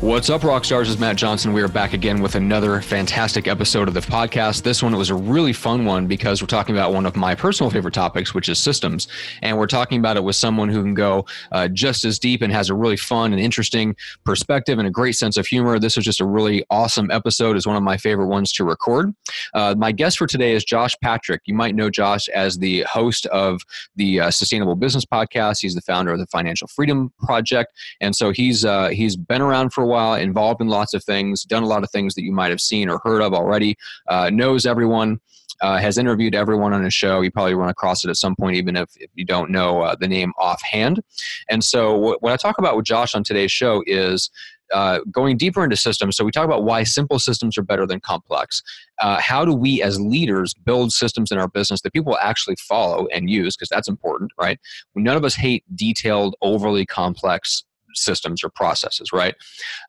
What's up, rock stars? Is Matt Johnson. We are back again with another fantastic episode of the podcast. This one was a really fun one because we're talking about one of my personal favorite topics, which is systems. And we're talking about it with someone who can go uh, just as deep and has a really fun and interesting perspective and a great sense of humor. This was just a really awesome episode. It's one of my favorite ones to record. Uh, my guest for today is Josh Patrick. You might know Josh as the host of the uh, Sustainable Business Podcast. He's the founder of the Financial Freedom Project, and so he's uh, he's been around for a while, involved in lots of things, done a lot of things that you might have seen or heard of already, uh, knows everyone. Uh, has interviewed everyone on his show. You probably run across it at some point, even if, if you don't know uh, the name offhand. And so, what, what I talk about with Josh on today's show is uh, going deeper into systems. So we talk about why simple systems are better than complex. Uh, how do we as leaders build systems in our business that people actually follow and use? Because that's important, right? None of us hate detailed, overly complex systems or processes, right?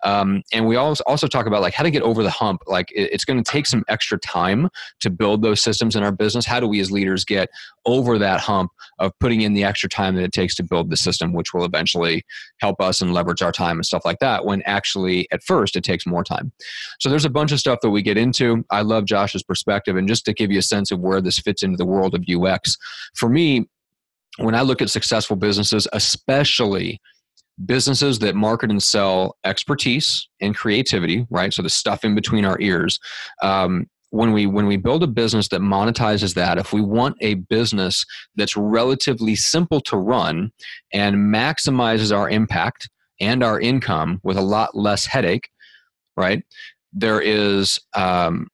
Um, and we also also talk about like how to get over the hump. Like it, it's going to take some extra time to build those systems in our business. How do we as leaders get over that hump of putting in the extra time that it takes to build the system, which will eventually help us and leverage our time and stuff like that? When actually at first it takes more time. So there's a bunch of stuff that we get into. I love Josh's perspective, and just to give you a sense of where this fits into the world of UX, for me. When I look at successful businesses, especially businesses that market and sell expertise and creativity, right? So the stuff in between our ears. Um, when we when we build a business that monetizes that, if we want a business that's relatively simple to run and maximizes our impact and our income with a lot less headache, right? There is um,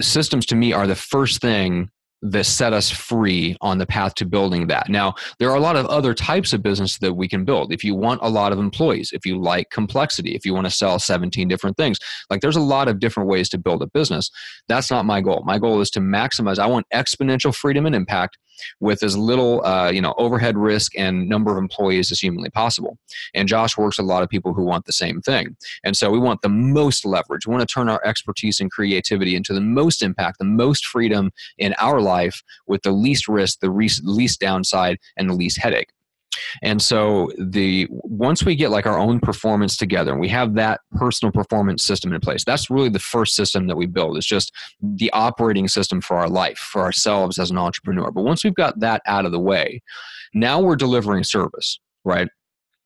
systems to me are the first thing that set us free on the path to building that. Now, there are a lot of other types of business that we can build. If you want a lot of employees, if you like complexity, if you want to sell 17 different things, like there's a lot of different ways to build a business. That's not my goal. My goal is to maximize, I want exponential freedom and impact with as little uh, you know overhead risk and number of employees as humanly possible and josh works with a lot of people who want the same thing and so we want the most leverage we want to turn our expertise and creativity into the most impact the most freedom in our life with the least risk the least downside and the least headache and so the once we get like our own performance together and we have that personal performance system in place, that's really the first system that we build. It's just the operating system for our life, for ourselves as an entrepreneur. But once we've got that out of the way, now we're delivering service, right?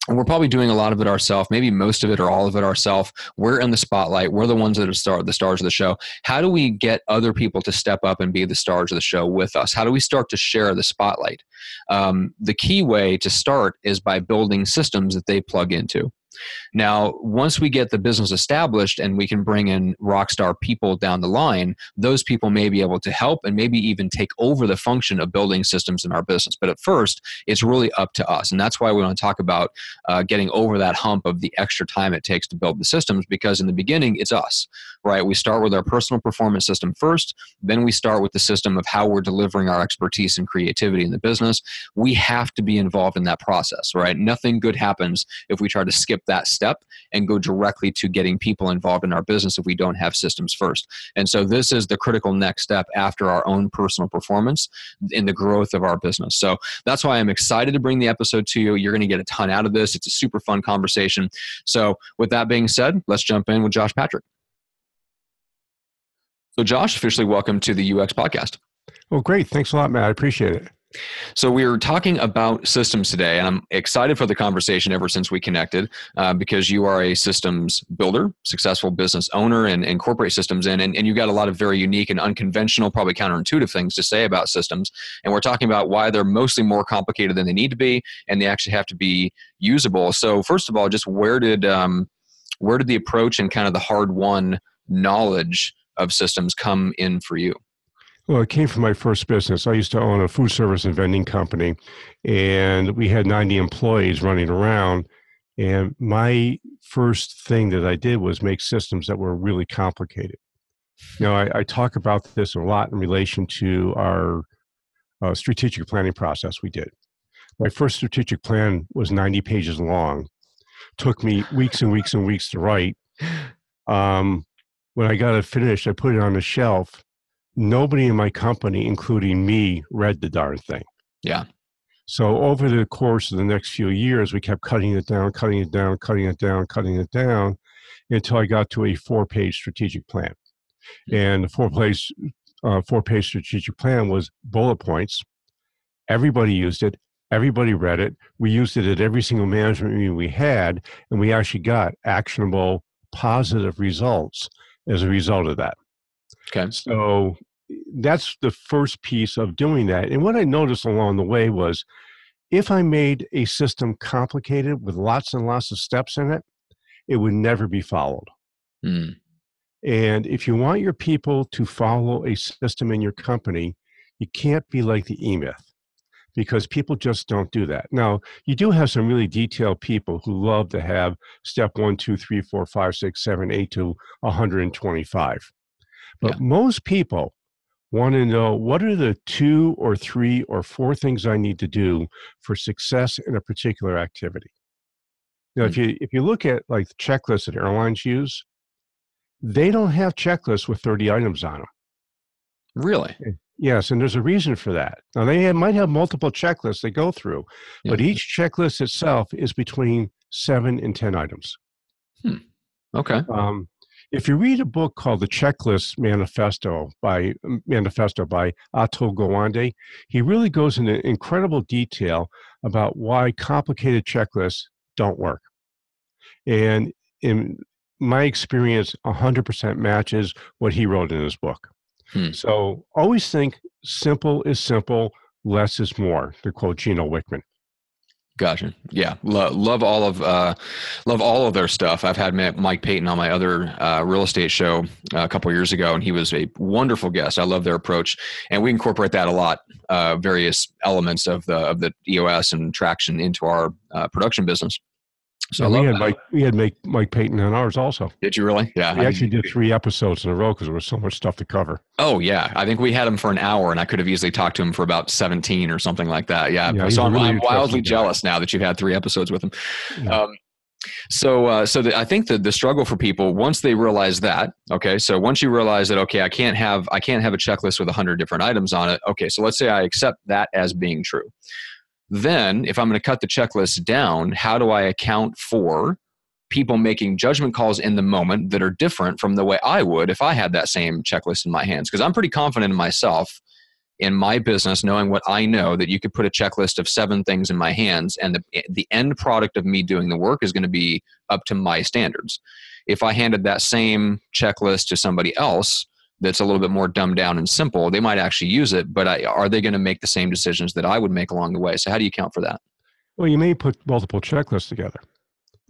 And we're probably doing a lot of it ourselves maybe most of it or all of it ourselves we're in the spotlight. We're the ones that are star- the stars of the show. How do we get other people to step up and be the stars of the show with us? How do we start to share the spotlight? Um, the key way to start is by building systems that they plug into now, once we get the business established and we can bring in rock star people down the line, those people may be able to help and maybe even take over the function of building systems in our business. But at first, it's really up to us. And that's why we want to talk about uh, getting over that hump of the extra time it takes to build the systems because in the beginning, it's us, right? We start with our personal performance system first, then we start with the system of how we're delivering our expertise and creativity in the business. We have to be involved in that process, right? Nothing good happens if we try to skip that step and go directly to getting people involved in our business if we don't have systems first. And so this is the critical next step after our own personal performance in the growth of our business. So that's why I'm excited to bring the episode to you. You're going to get a ton out of this. It's a super fun conversation. So with that being said, let's jump in with Josh Patrick. So Josh, officially welcome to the UX podcast. Well, great. Thanks a lot, Matt. I appreciate it. So we are talking about systems today, and I'm excited for the conversation ever since we connected uh, because you are a systems builder, successful business owner, and incorporate systems in, and, and you've got a lot of very unique and unconventional, probably counterintuitive things to say about systems. And we're talking about why they're mostly more complicated than they need to be, and they actually have to be usable. So first of all, just where did um, where did the approach and kind of the hard won knowledge of systems come in for you? Well, it came from my first business. I used to own a food service and vending company, and we had 90 employees running around. And my first thing that I did was make systems that were really complicated. You know, I, I talk about this a lot in relation to our uh, strategic planning process we did. My first strategic plan was 90 pages long, took me weeks and weeks and weeks to write. Um, when I got it finished, I put it on the shelf. Nobody in my company, including me, read the darn thing. Yeah. So over the course of the next few years, we kept cutting it down, cutting it down, cutting it down, cutting it down, until I got to a four-page strategic plan. And the four-page uh, four-page strategic plan was bullet points. Everybody used it. Everybody read it. We used it at every single management meeting we had, and we actually got actionable, positive results as a result of that. Okay. So that's the first piece of doing that. And what I noticed along the way was if I made a system complicated with lots and lots of steps in it, it would never be followed. Mm. And if you want your people to follow a system in your company, you can't be like the E Myth because people just don't do that. Now, you do have some really detailed people who love to have step one, two, three, four, five, six, seven, eight to 125. But yeah. most people want to know what are the two or three or four things I need to do for success in a particular activity. Now, mm-hmm. if you if you look at like the checklists that airlines use, they don't have checklists with 30 items on them. Really? Eh, yes, and there's a reason for that. Now they have, might have multiple checklists they go through, yeah. but each checklist itself is between seven and ten items. Hmm. Okay. Um, if you read a book called The Checklist Manifesto by Manifesto by Atul Gawande, he really goes into incredible detail about why complicated checklists don't work. And in my experience, 100% matches what he wrote in his book. Hmm. So always think simple is simple, less is more, to quote Gino Wickman. Gotcha. Yeah, Lo- love all of uh, love all of their stuff. I've had Mike Paton on my other uh, real estate show uh, a couple years ago, and he was a wonderful guest. I love their approach, and we incorporate that a lot, uh, various elements of the of the EOS and traction into our uh, production business. So we had that. Mike. We had Mike Mike Paton on ours also. Did you really? Yeah. We I actually did three episodes in a row because there was so much stuff to cover. Oh yeah, I think we had him for an hour, and I could have easily talked to him for about seventeen or something like that. Yeah. yeah so I'm, really I'm wildly guy. jealous now that you've had three episodes with him. Yeah. Um, so, uh, so the, I think that the struggle for people once they realize that, okay, so once you realize that, okay, I can't have I can't have a checklist with hundred different items on it. Okay, so let's say I accept that as being true. Then, if I'm going to cut the checklist down, how do I account for people making judgment calls in the moment that are different from the way I would if I had that same checklist in my hands. Because I'm pretty confident in myself in my business, knowing what I know, that you could put a checklist of seven things in my hands, and the, the end product of me doing the work is going to be up to my standards. If I handed that same checklist to somebody else that's a little bit more dumbed down and simple, they might actually use it, but I, are they going to make the same decisions that I would make along the way? So, how do you account for that? Well, you may put multiple checklists together.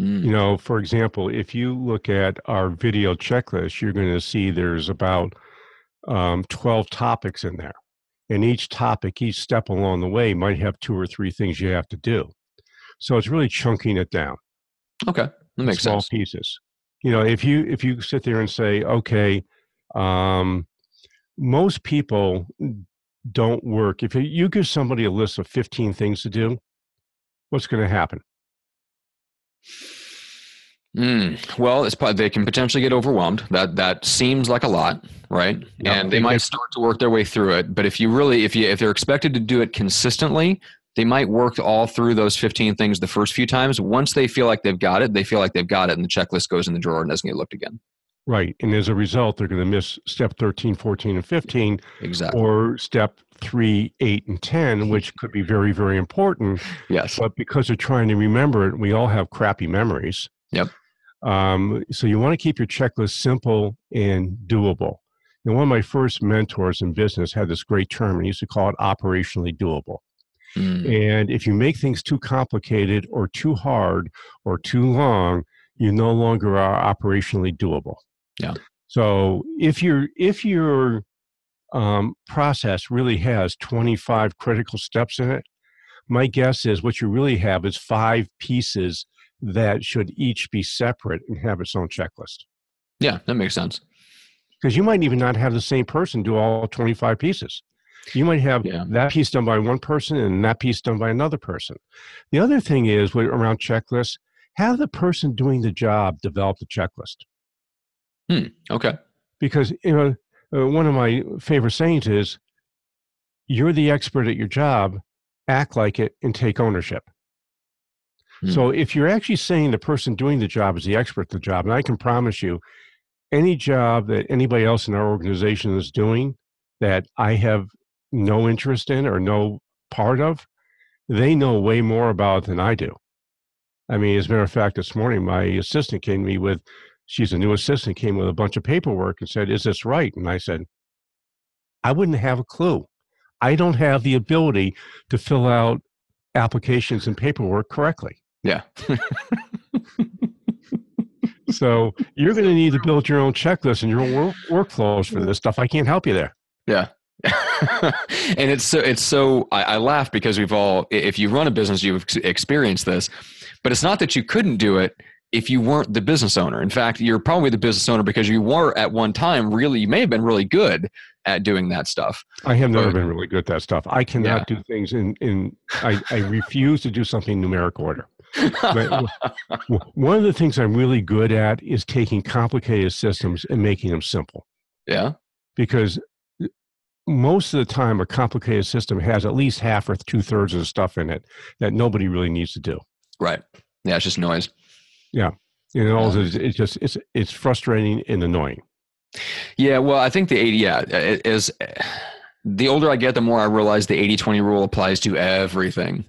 Mm. You know, for example, if you look at our video checklist, you're going to see there's about um, 12 topics in there. And each topic, each step along the way might have two or three things you have to do. So it's really chunking it down. Okay. That makes small sense. pieces. You know, if you if you sit there and say, okay, um, most people don't work. If you give somebody a list of 15 things to do, what's going to happen? Mm, well, it's probably, they can potentially get overwhelmed. That that seems like a lot, right? Yep. And they might start to work their way through it. But if you really, if you if they're expected to do it consistently, they might work all through those 15 things the first few times. Once they feel like they've got it, they feel like they've got it, and the checklist goes in the drawer and doesn't get looked again. Right. And as a result, they're going to miss step 13, 14, and 15. Exactly. Or step three, eight, and 10, which could be very, very important. Yes. But because they're trying to remember it, we all have crappy memories. Yep. Um, so you want to keep your checklist simple and doable. And one of my first mentors in business had this great term, and he used to call it operationally doable. Mm. And if you make things too complicated or too hard or too long, you no longer are operationally doable. Yeah. So if your if your um, process really has 25 critical steps in it, my guess is what you really have is five pieces that should each be separate and have its own checklist. Yeah, that makes sense. Because you might even not have the same person do all 25 pieces. You might have Yeah. that piece done by one person and that piece done by another person. The other thing is around checklists, have the person doing the job develop the checklist. Okay. Because you know, uh, one of my favorite sayings is, "You're the expert at your job. Act like it and take ownership." Hmm. So if you're actually saying the person doing the job is the expert at the job, and I can promise you, any job that anybody else in our organization is doing that I have no interest in or no part of, they know way more about than I do. I mean, as a matter of fact, this morning my assistant came to me with, she's a new assistant, came with a bunch of paperwork and said, Is this right? And I said, I wouldn't have a clue. I don't have the ability to fill out applications and paperwork correctly. Yeah. So you're going to need to build your own checklist and your own work, workflows for this stuff. I can't help you there. Yeah. and it's so it's so I, I laugh because we've all if you run a business you've experienced this but it's not that you couldn't do it if you weren't the business owner in fact you're probably the business owner because you were at one time really you may have been really good at doing that stuff I have never But- been really good at that stuff. I cannot do things in, in I, I refuse to do something in numeric order. But one of the things I'm really good at is taking complicated systems and making them simple. yeah Because uh, most of the time, a complicated system has at least half or two thirds of the stuff in it that nobody really needs to do. right yeah it's just noise You know, Yeah. it's, it's just it's it's frustrating and annoying. Yeah, well, I think the 80, yeah, is the older I get, the more I realize the 80 20 rule applies to everything.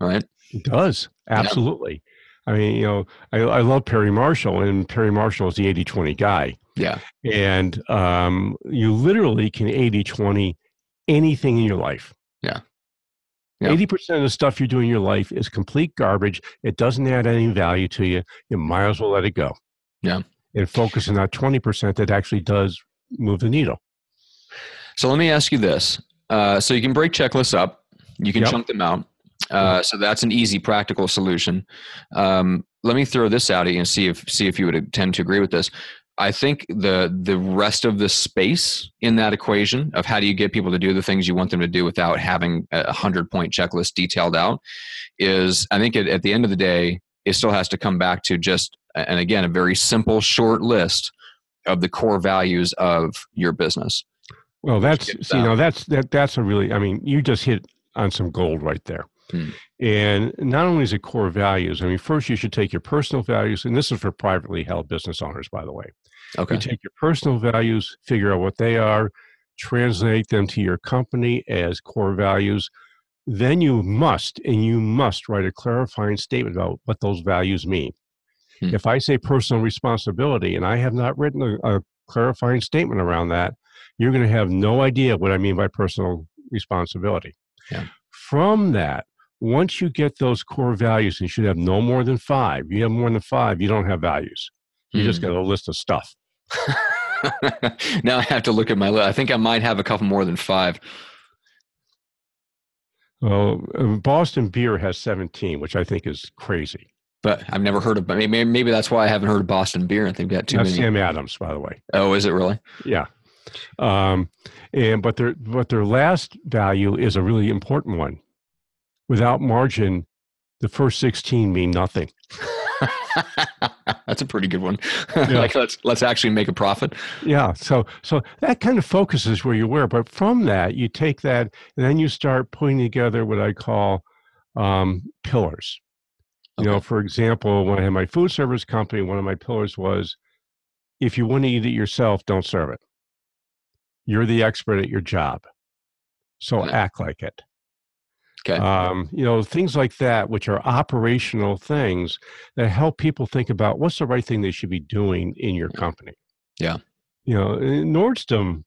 Right? It does. Absolutely. I mean, you know, I, I love Perry Marshall, and Perry Marshall is the 80 20 guy. Yeah. And um, you literally can 80 20 anything in your life. Yeah. Yeah. 80% of the stuff you do in your life is complete garbage. It doesn't add any value to you. You might as well let it go. Yeah. And focus on that 20% that actually does move the needle. So let me ask you this. Uh, so you can break checklists up, you can Yep. chunk them out. Uh, so that's an easy, practical solution. Um, let me throw this out at you and see if see if you would tend to agree with this. I think the the rest of the space in that equation of how do you get people to do the things you want them to do without having a hundred point checklist detailed out is I think at, at the end of the day it still has to come back to just and again a very simple short list of the core values of your business. Well, that's get see, that. now that's that that's a really. I mean, you just hit on some gold right there. Hmm. And not only is it core values. I mean, first you should take your personal values, and this is for privately held business owners, by the way. Okay. You take your personal values, figure out what they are, translate them to your company as core values. Then you must, and you must write a clarifying statement about what those values mean. Hmm. If I say personal responsibility and I have not written a, a clarifying statement around that, you're going to have no idea what I mean by personal responsibility. Yeah. From that, once you get those core values, you should have no more than five. You have more than five, you don't have values. You just Hmm. got a list of stuff. now I have to look at my list. I think I might have a couple more than five. Well, uh, Boston Beer has 17, which I think is crazy. But I've never heard of. Maybe, maybe that's why I haven't heard of Boston beer. Think they've got too That's many. Sam Adams, by the way. Oh, is it really? Yeah. Um, and but their but their last value is a really important one. Without margin, the first 16 mean nothing. that's a pretty good one. Yeah. like let's let's actually make a profit. Yeah. So so that kind of focuses where you were. But from that, you take that and then you start putting together what I call um, pillars. You know, for example, when I had my food service company, one of my pillars was if you want to eat it yourself, don't serve it. You're the expert at your job. So Okay. act like it. Okay. Um, you know, things like that, which are operational things that help people think about what's the right thing they should be doing in your company. Yeah. You know, Nordstrom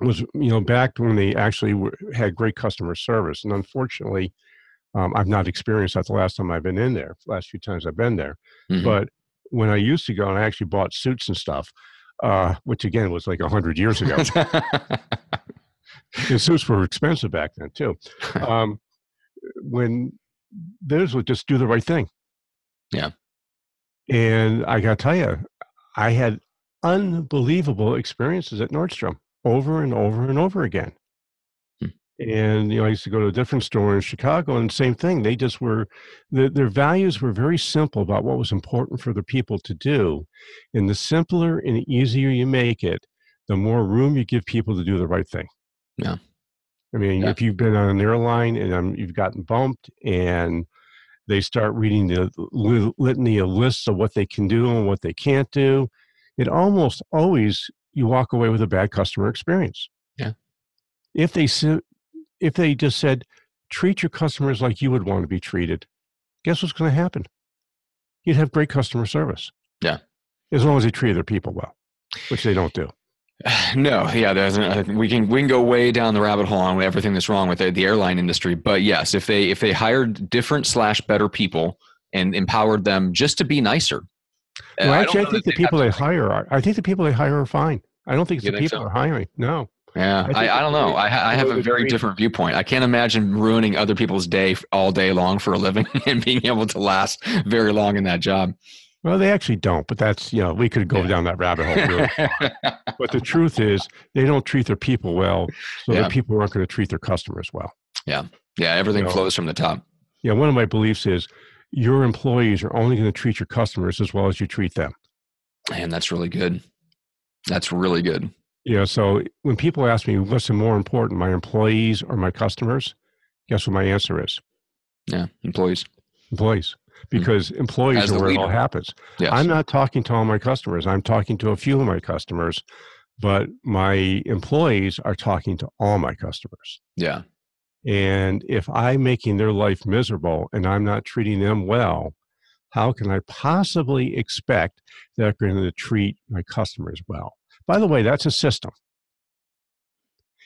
was, you know, back when they actually were, had great customer service. And unfortunately, um, I've not experienced that the last time I've been in there, the last few times I've been there. Mhm. But when I used to go and I actually bought suits and stuff, uh, which again was like 100 years ago. and suits were expensive back then too. Um, when those would just do the right thing. Yeah. And I got to tell you, I had unbelievable experiences at Nordstrom over and over and over again. Hmm. And you know, I used to go to a different store in Chicago, and same thing. They just were, the, their values were very simple about what was important for the people to do. And the simpler and easier you make it, the more room you give people to do the right thing. Yeah. I mean, Yeah. if you've been on an airline and um, you've gotten bumped, and they start reading the litany of lists of what they can do and what they can't do, it almost always you walk away with a bad customer experience. Yeah. If they if they just said treat your customers like you would want to be treated, guess what's going to happen? You'd have great customer service. Yeah. As long as they treat their people well, which they don't do. No, yeah, there's, uh, we can we can go way down the rabbit hole on everything that's wrong with the, the airline industry. But yes, if they if they hired different slash better people and empowered them just to be nicer. uh, Well, I actually, I, know think the people they hire are. I think the people they hire are fine. I don't think it's You the think people so? are hiring. No. Yeah, I I, I don't know. I, ha- I have a very different viewpoint. I can't imagine ruining other people's day all day long for a living and being able to last very long in that job. Well, they actually don't, but that's you know we could go Yeah. down that rabbit hole. Really. but the truth is, they don't treat their people well, so Yeah. the people aren't going to treat their customers well. yeah, Yeah. everything No. flows from the top. Yeah, one of my beliefs is your employees are only going to treat your customers as well as you treat them. And that's really good. That's really good. Yeah, so when people ask me what's the more important, my employees or my customers, guess what my answer is? Yeah, employees. Employees. Because employees Hmm. As are where it all happens. Yes. I'm not talking to all my customers. I'm talking to a few of my customers, but my employees are talking to all my customers. yeah. And if I'm making their life miserable and I'm not treating them well, how can I possibly expect that they're going to treat my customers well? By the way, that's a system.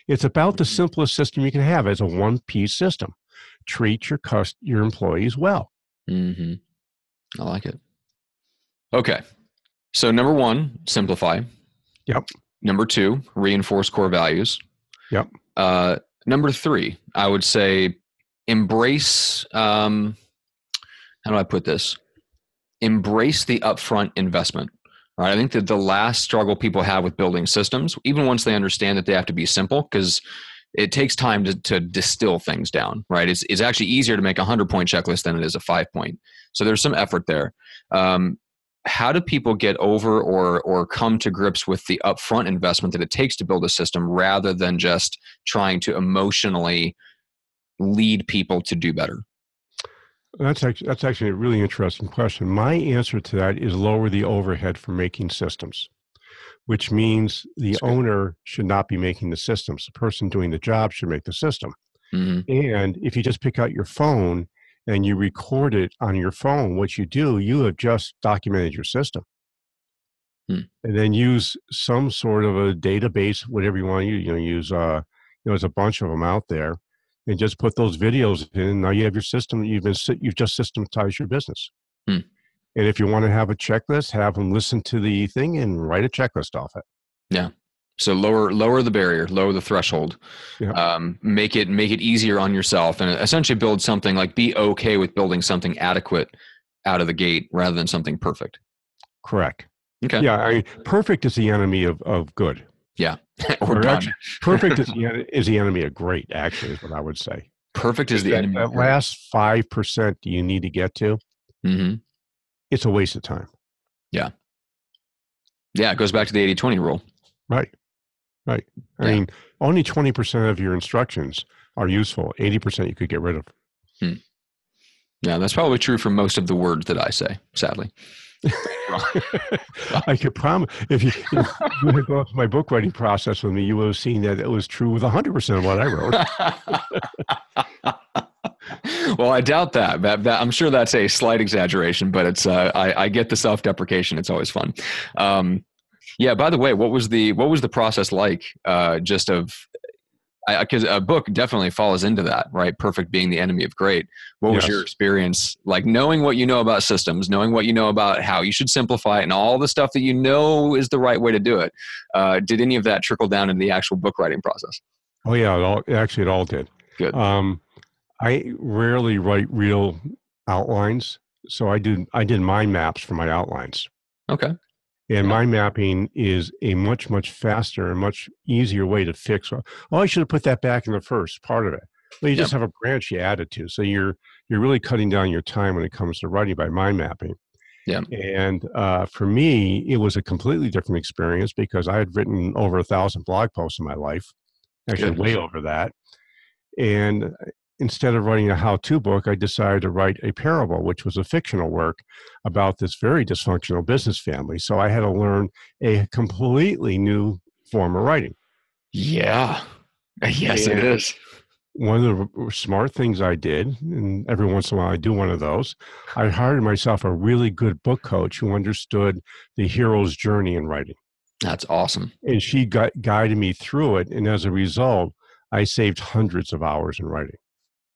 It's about the simplest system you can have as a one piece system. Treat your cust- your employees well. Hmm I like it. Okay. So number one, simplify. Yep. Number two, reinforce core values. Yep. Uh, number three, I would say embrace. Um, how do I put this? Embrace the upfront investment. Right. I think that the last struggle people have with building systems, even once they understand that they have to be simple, because it takes time to, to distill things down. Right. It's, it's actually easier to make a hundred point checklist than it is a five point. So there's some effort there. Um, how do people get over or or come to grips with the upfront investment that it takes to build a system rather than just trying to emotionally lead people to do better? That's actually, that's actually a really interesting question. My answer to that is lower the overhead for making systems, which means the That's good. owner should not be making the systems. The person doing the job should make the system. hmm And if you just pick out your phone and you record it on your phone, what you do, you have just documented your system. Hmm. And then use some sort of a database, whatever you want to use. You know, use uh, you know, there's a bunch of them out there, and just put those videos in. Now you have your system. You've been you've just systematized your business. Hmm. And if you want to have a checklist, have them listen to the thing and write a checklist off it. Yeah. So lower lower the barrier, lower the threshold, Yeah. um, make it make it easier on yourself, and essentially build something like be okay with building something adequate out of the gate rather than something perfect. Correct. Okay. Yeah, I mean, perfect is the enemy of, of good. or Or done. actually, perfect is the, is the enemy of great, actually, is what I would say. Perfect is the that, enemy. that last 5% you need to get to, Mhm. It's a waste of time. Yeah, Yeah, it goes back to the 80-20 rule. Right. Right. I Yeah. mean, only 20% of your instructions are useful. 80% you could get rid of. Hmm. Yeah, that's probably true for most of the words that I say, sadly. I could promise if you, if you had gone through my book writing process with me, you would have seen that it was true with 100% of what I wrote. well, I doubt that. That, that. I'm sure that's a slight exaggeration, but it's. Uh, I, I get the self-deprecation. It's always fun. Um, yeah. By the way, what was the what was the process like? Uh, just of because a book definitely falls into that, right? Perfect being the enemy of great. What was Yes. your experience like knowing what you know about systems, knowing what you know about how you should simplify it, and all the stuff that you know is the right way to do it? Uh, did any of that trickle down in the actual book writing process? Oh, yeah. It all, actually, it all did. Good. Um, I rarely write real outlines. so I did I did mind maps for my outlines. Okay. And mind mapping is a much, much faster and much easier way to fix. Oh, I should have put that back in the first part of it. Well, you just have a branch you add it to. So you're you're really cutting down your time when it comes to writing by mind mapping. Yeah. And uh, for me, it was a completely different experience because I had written over a thousand blog posts in my life, actually Good. way over that. And uh, instead of writing a how-to book, I decided to write a parable, which was a fictional work about this very dysfunctional business family. So I had to learn a completely new form of writing. Yeah. Yes, it And- is. one of the smart things I did, and every once in a while I do one of those, I hired myself a really good book coach who understood the hero's journey in writing. That's awesome. And she gu- guided me through it. And as a result, I saved hundreds of hours in writing.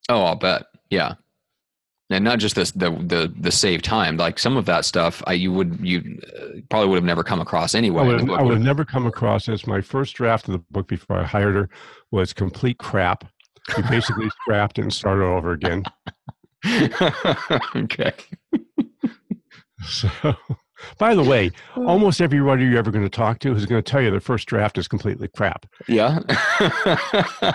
Oh, I'll bet. Yeah. And not just this, the the the save time. Like some of that stuff, I you would you uh, probably would have never come across anyway. I would, book I would have never come across this. My first draft of the book before I hired her was complete crap. We basically scrapped it and started over again. okay. So, by the way, almost every writer you're ever going to talk to is going to tell you the first draft is completely crap. Yeah.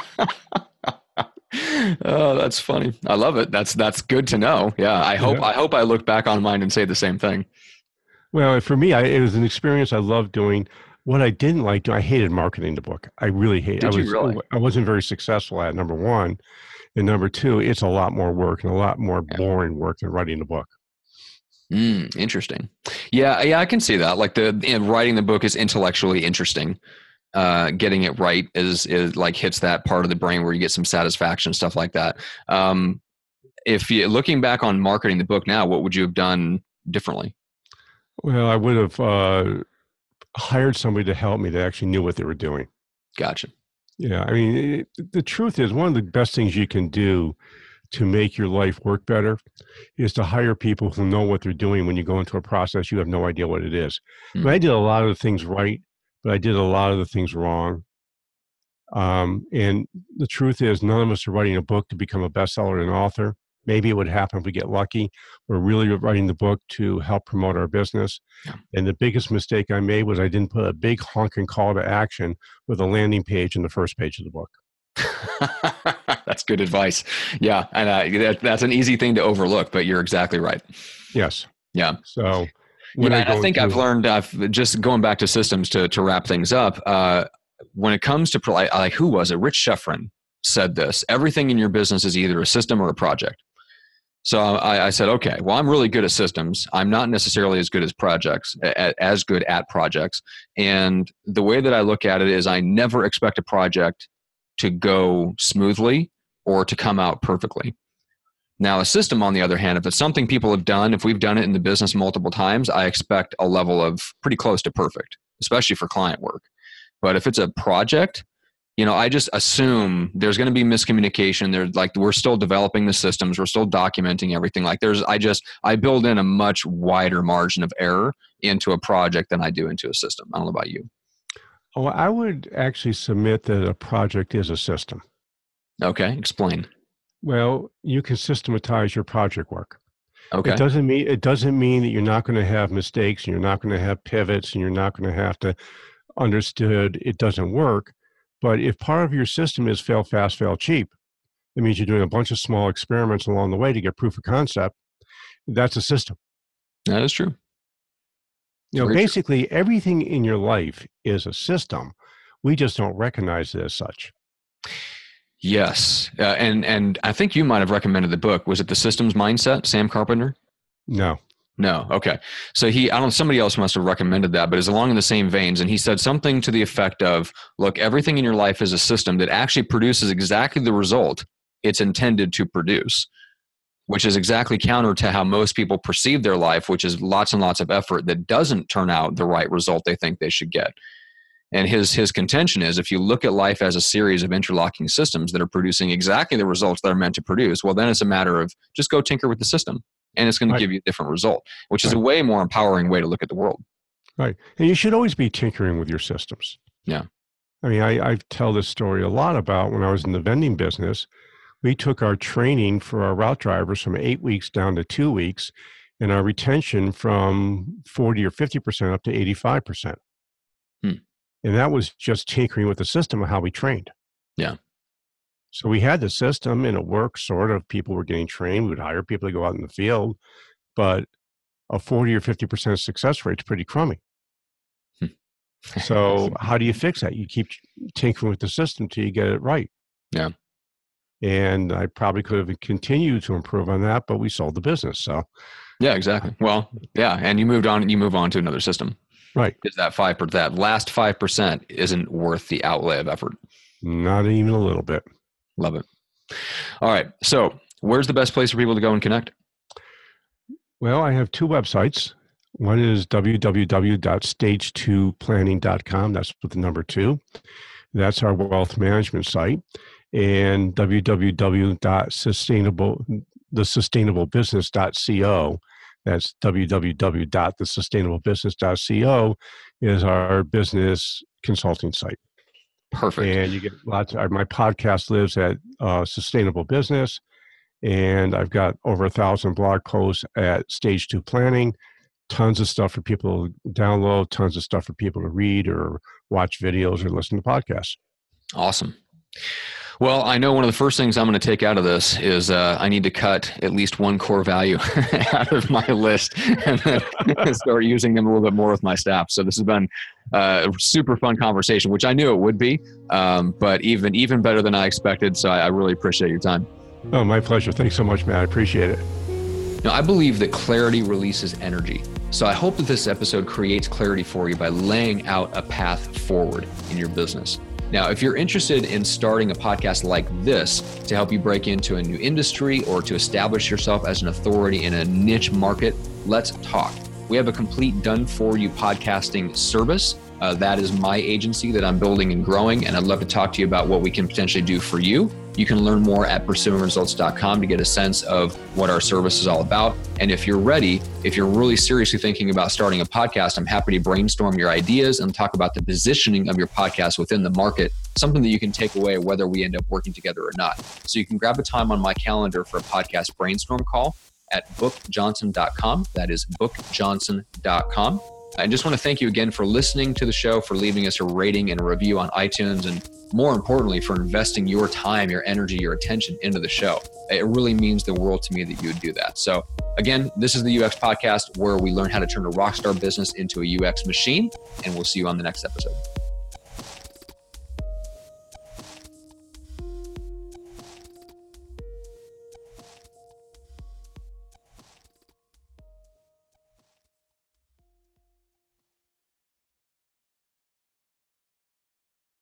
oh, that's funny. I love it. That's that's good to know. Yeah. I hope Yeah. I hope I look back on mine and say the same thing. Well, for me, I, it was an experience I loved doing. What I didn't like doing, I hated marketing the book. I really hated. Did I you was, really? I wasn't very successful at number one, and number two, it's a lot more work and a lot more Yeah. boring work than writing the book. Mm, interesting. Yeah, yeah, I can see that. Like the writing the book is intellectually interesting. Uh, getting it right is is like hits that part of the brain where you get some satisfaction, stuff like that. Um, if you looking back on marketing the book now, what would you have done differently? Well, I would have uh, hired somebody to help me that actually knew what they were doing. Gotcha. Yeah, I mean, it, the truth is, one of the best things you can do to make your life work better is to hire people who know what they're doing when you go into a process you have no idea what it is. I, mean, I did a lot of the things right, but I did a lot of the things wrong. Um, and the truth is, none of us are writing a book to become a bestseller and author. Maybe it would happen if we get lucky. We're really writing the book to help promote our business. Yeah. And the biggest mistake I made was I didn't put a big honking call to action with a landing page in the first page of the book. that's good advice. Yeah, and uh, that, that's an easy thing to overlook, but you're exactly right. Yes. Yeah. So yeah, I, think I've learned uh, just going back to systems to to wrap things up. Uh, when it comes to like, like who was it? Rich Schefren said this: everything in your business is either a system or a project. So I, I said, okay, well, I'm really good at systems. I'm not necessarily as good as projects, as good at projects. And the way that I look at it is, I never expect a project to go smoothly or to come out perfectly. Now, a system, on the other hand, if it's something people have done, if we've done it in the business multiple times, I expect a level of pretty close to perfect, especially for client work. But if it's a project, you know, I just assume there's going to be miscommunication. There's like we're still developing the systems, we're still documenting everything. Like there's, I just I build in a much wider margin of error into a project than I do into a system. I don't know about you. Oh, I would actually submit that a project is a system. Okay, explain. Well, you can systematize your project work. Okay, It doesn't mean it doesn't mean that you're not going to have mistakes and you're not going to have pivots and you're not going to have to understood it doesn't work. But if part of your system is fail fast, fail cheap, it means you're doing a bunch of small experiments along the way to get proof of concept. That's a system. that is true. You know, Very true. basically everything in your life is a system. We just don't recognize it as such. Yes, uh, and and I think you might have recommended the book. Was it the Systems Mindset, Sam Carpenter? No. No. Okay. So he, I don't. Somebody else must have recommended that, but it's along in the same veins. And he said something to the effect of, "Look, everything in your life is a system that actually produces exactly the result it's intended to produce." Which is exactly counter to how most people perceive their life, which is lots and lots of effort that doesn't turn out the right result they think they should get. And his his contention is if you look at life as a series of interlocking systems that are producing exactly the results that are meant to produce, well then it's a matter of just go tinker with the system and it's going Right. to give you a different result, which is a way more empowering way to look at the world. Right. And you should always be tinkering with your systems. Yeah. I mean, I, I tell this story a lot about when I was in the vending business. We took our training for our route drivers from eight weeks down to two weeks. and our retention from 40 or 50% up to 85%. Hmm. And that was just tinkering with the system of how we trained. Yeah. So we had the system and it worked sort of. People were getting trained. We would hire people to go out in the field, but a 40 or 50% success rate is pretty crummy. Hmm. so how do you fix that? You keep tinkering with the system till you get it right. Yeah. And I probably could have continued to improve on that, but we sold the business. So yeah, exactly. Well, yeah, and you moved on. You move on to another system, right? Because that five per that last five percent isn't worth the outlay of effort. Not even a little bit. Love it. All right. So, where's the best place for people to go and connect? Well, I have two websites. One is www.stage2planning.com. That's with the number two. That's our wealth management site. And www.sustainable thesustainablebusiness.co. That's www.thesustainablebusiness.co is our business consulting site. Perfect. And you get lots. Of, my podcast lives at uh, Sustainable Business, and I've got over a thousand blog posts at Stage Two Planning. Tons of stuff for people to download. Tons of stuff for people to read or watch videos or listen to podcasts. Awesome. Well, I know one of the first things I'm going to take out of this is uh, I need to cut at least one core value out of my list and then start using them a little bit more with my staff. So this has been uh, a super fun conversation, which I knew it would be, um, but even even better than I expected. So I, I really appreciate your time. Oh, my pleasure. Thanks so much, man. I appreciate it. Now, I believe that clarity releases energy. So I hope that this episode creates clarity for you by laying out a path forward in your business. Now, if you're interested in starting a podcast like this to help you break into a new industry or to establish yourself as an authority in a niche market, let's talk. We have a complete done for you podcasting service. Uh, that is my agency that I'm building and growing, and I'd love to talk to you about what we can potentially do for you. You can learn more at pursuingresults.com to get a sense of what our service is all about. And if you're ready, if you're really seriously thinking about starting a podcast, I'm happy to brainstorm your ideas and talk about the positioning of your podcast within the market, something that you can take away whether we end up working together or not. So you can grab a time on my calendar for a podcast brainstorm call at bookjohnson.com. That is bookjohnson.com. I just want to thank you again for listening to the show, for leaving us a rating and a review on iTunes, and more importantly, for investing your time, your energy, your attention into the show. It really means the world to me that you would do that. So, again, this is the UX podcast where we learn how to turn a rockstar business into a UX machine, and we'll see you on the next episode.